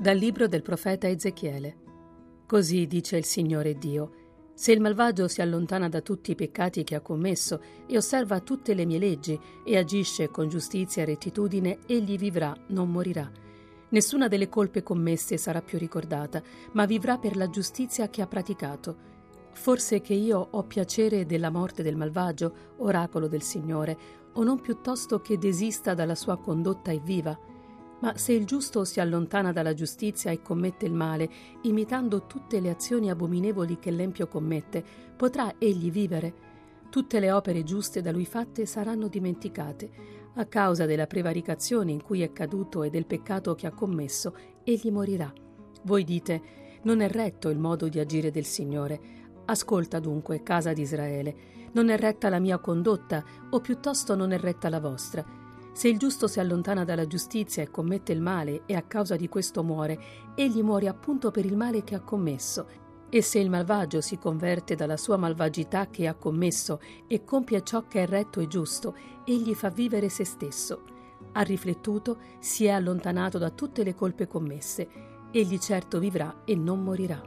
Dal libro del profeta Ezechiele. Così dice il Signore Dio. Se il malvagio si allontana da tutti i peccati che ha commesso e osserva tutte le mie leggi e agisce con giustizia e rettitudine, egli vivrà, non morirà. Nessuna delle colpe commesse sarà più ricordata, ma vivrà per la giustizia che ha praticato. Forse che io ho piacere della morte del malvagio, oracolo del Signore, o non piuttosto che desista dalla sua condotta e viva? Ma se il giusto si allontana dalla giustizia e commette il male, imitando tutte le azioni abominevoli che l'empio commette, potrà egli vivere? Tutte le opere giuste da lui fatte saranno dimenticate. A causa della prevaricazione in cui è caduto e del peccato che ha commesso, egli morirà. Voi dite, non è retto il modo di agire del Signore. Ascolta dunque, casa di Israele, non è retta la mia condotta, o piuttosto non è retta la vostra. Se il giusto si allontana dalla giustizia e commette il male e a causa di questo muore, egli muore appunto per il male che ha commesso. E se il malvagio si converte dalla sua malvagità che ha commesso e compie ciò che è retto e giusto, egli fa vivere se stesso. Ha riflettuto, si è allontanato da tutte le colpe commesse. Egli certo vivrà e non morirà.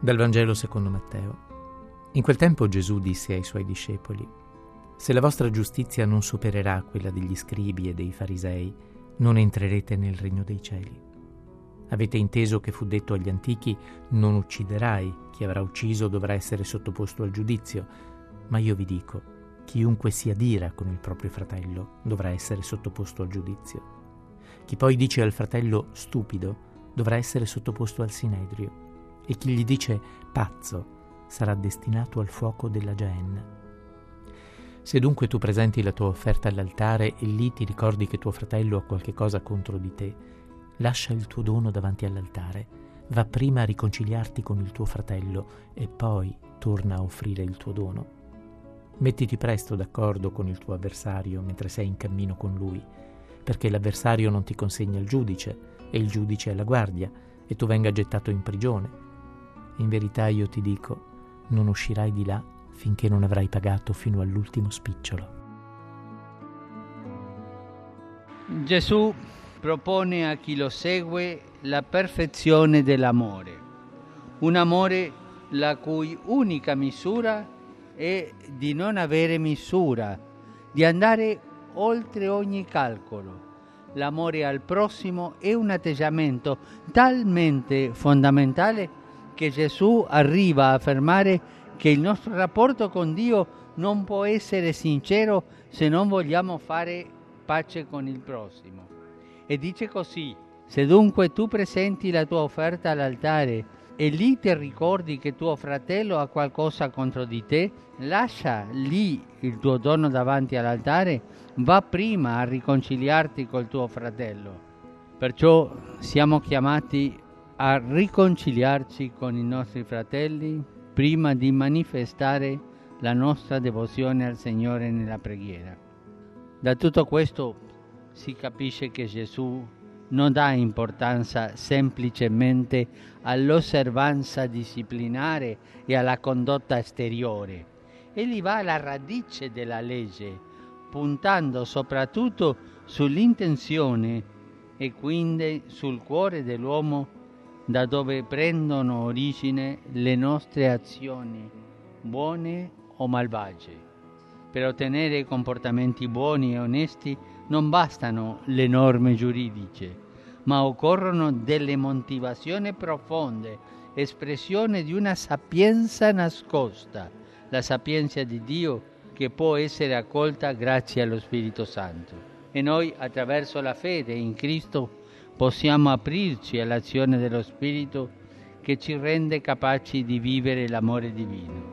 Dal Vangelo secondo Matteo. In quel tempo Gesù disse ai suoi discepoli, Se la vostra giustizia non supererà quella degli scribi e dei farisei, non entrerete nel regno dei cieli. Avete inteso che fu detto agli antichi, non ucciderai, chi avrà ucciso dovrà essere sottoposto al giudizio, ma io vi dico, chiunque si adira con il proprio fratello dovrà essere sottoposto al giudizio. Chi poi dice al fratello stupido dovrà essere sottoposto al sinedrio e chi gli dice pazzo sarà destinato al fuoco della Geenna. Se dunque tu presenti la tua offerta all'altare e lì ti ricordi che tuo fratello ha qualche cosa contro di te, lascia il tuo dono davanti all'altare, va prima a riconciliarti con il tuo fratello e poi torna a offrire il tuo dono. Mettiti presto d'accordo con il tuo avversario mentre sei in cammino con lui, perché l'avversario non ti consegna il giudice e il giudice è la guardia e tu venga gettato in prigione in verità io ti dico, non uscirai di là finché non avrai pagato fino all'ultimo spicciolo. Gesù propone a chi lo segue la perfezione dell'amore, un amore la cui unica misura è di non avere misura, di andare oltre ogni calcolo. L'amore al prossimo è un atteggiamento talmente fondamentale che Gesù arriva a affermare che il nostro rapporto con Dio non può essere sincero se non vogliamo fare pace con il prossimo. E dice così, se dunque tu presenti la tua offerta all'altare e lì ti ricordi che tuo fratello ha qualcosa contro di te, lascia lì il tuo dono davanti all'altare, va prima a riconciliarti col tuo fratello. Perciò siamo chiamati a riconciliarci con i nostri fratelli prima di manifestare la nostra devozione al Signore nella preghiera. Da tutto questo si capisce che Gesù non dà importanza semplicemente all'osservanza disciplinare e alla condotta esteriore. Egli va alla radice della legge, puntando soprattutto sull'intenzione e quindi sul cuore dell'uomo da dove prendono origine le nostre azioni, buone o malvagie. Per ottenere comportamenti buoni e onesti non bastano le norme giuridiche, ma occorrono delle motivazioni profonde, espressione di una sapienza nascosta, la sapienza di Dio che può essere accolta grazie allo Spirito Santo. E noi attraverso la fede in Cristo possiamo aprirci all'azione dello Spirito che ci rende capaci di vivere l'amore divino.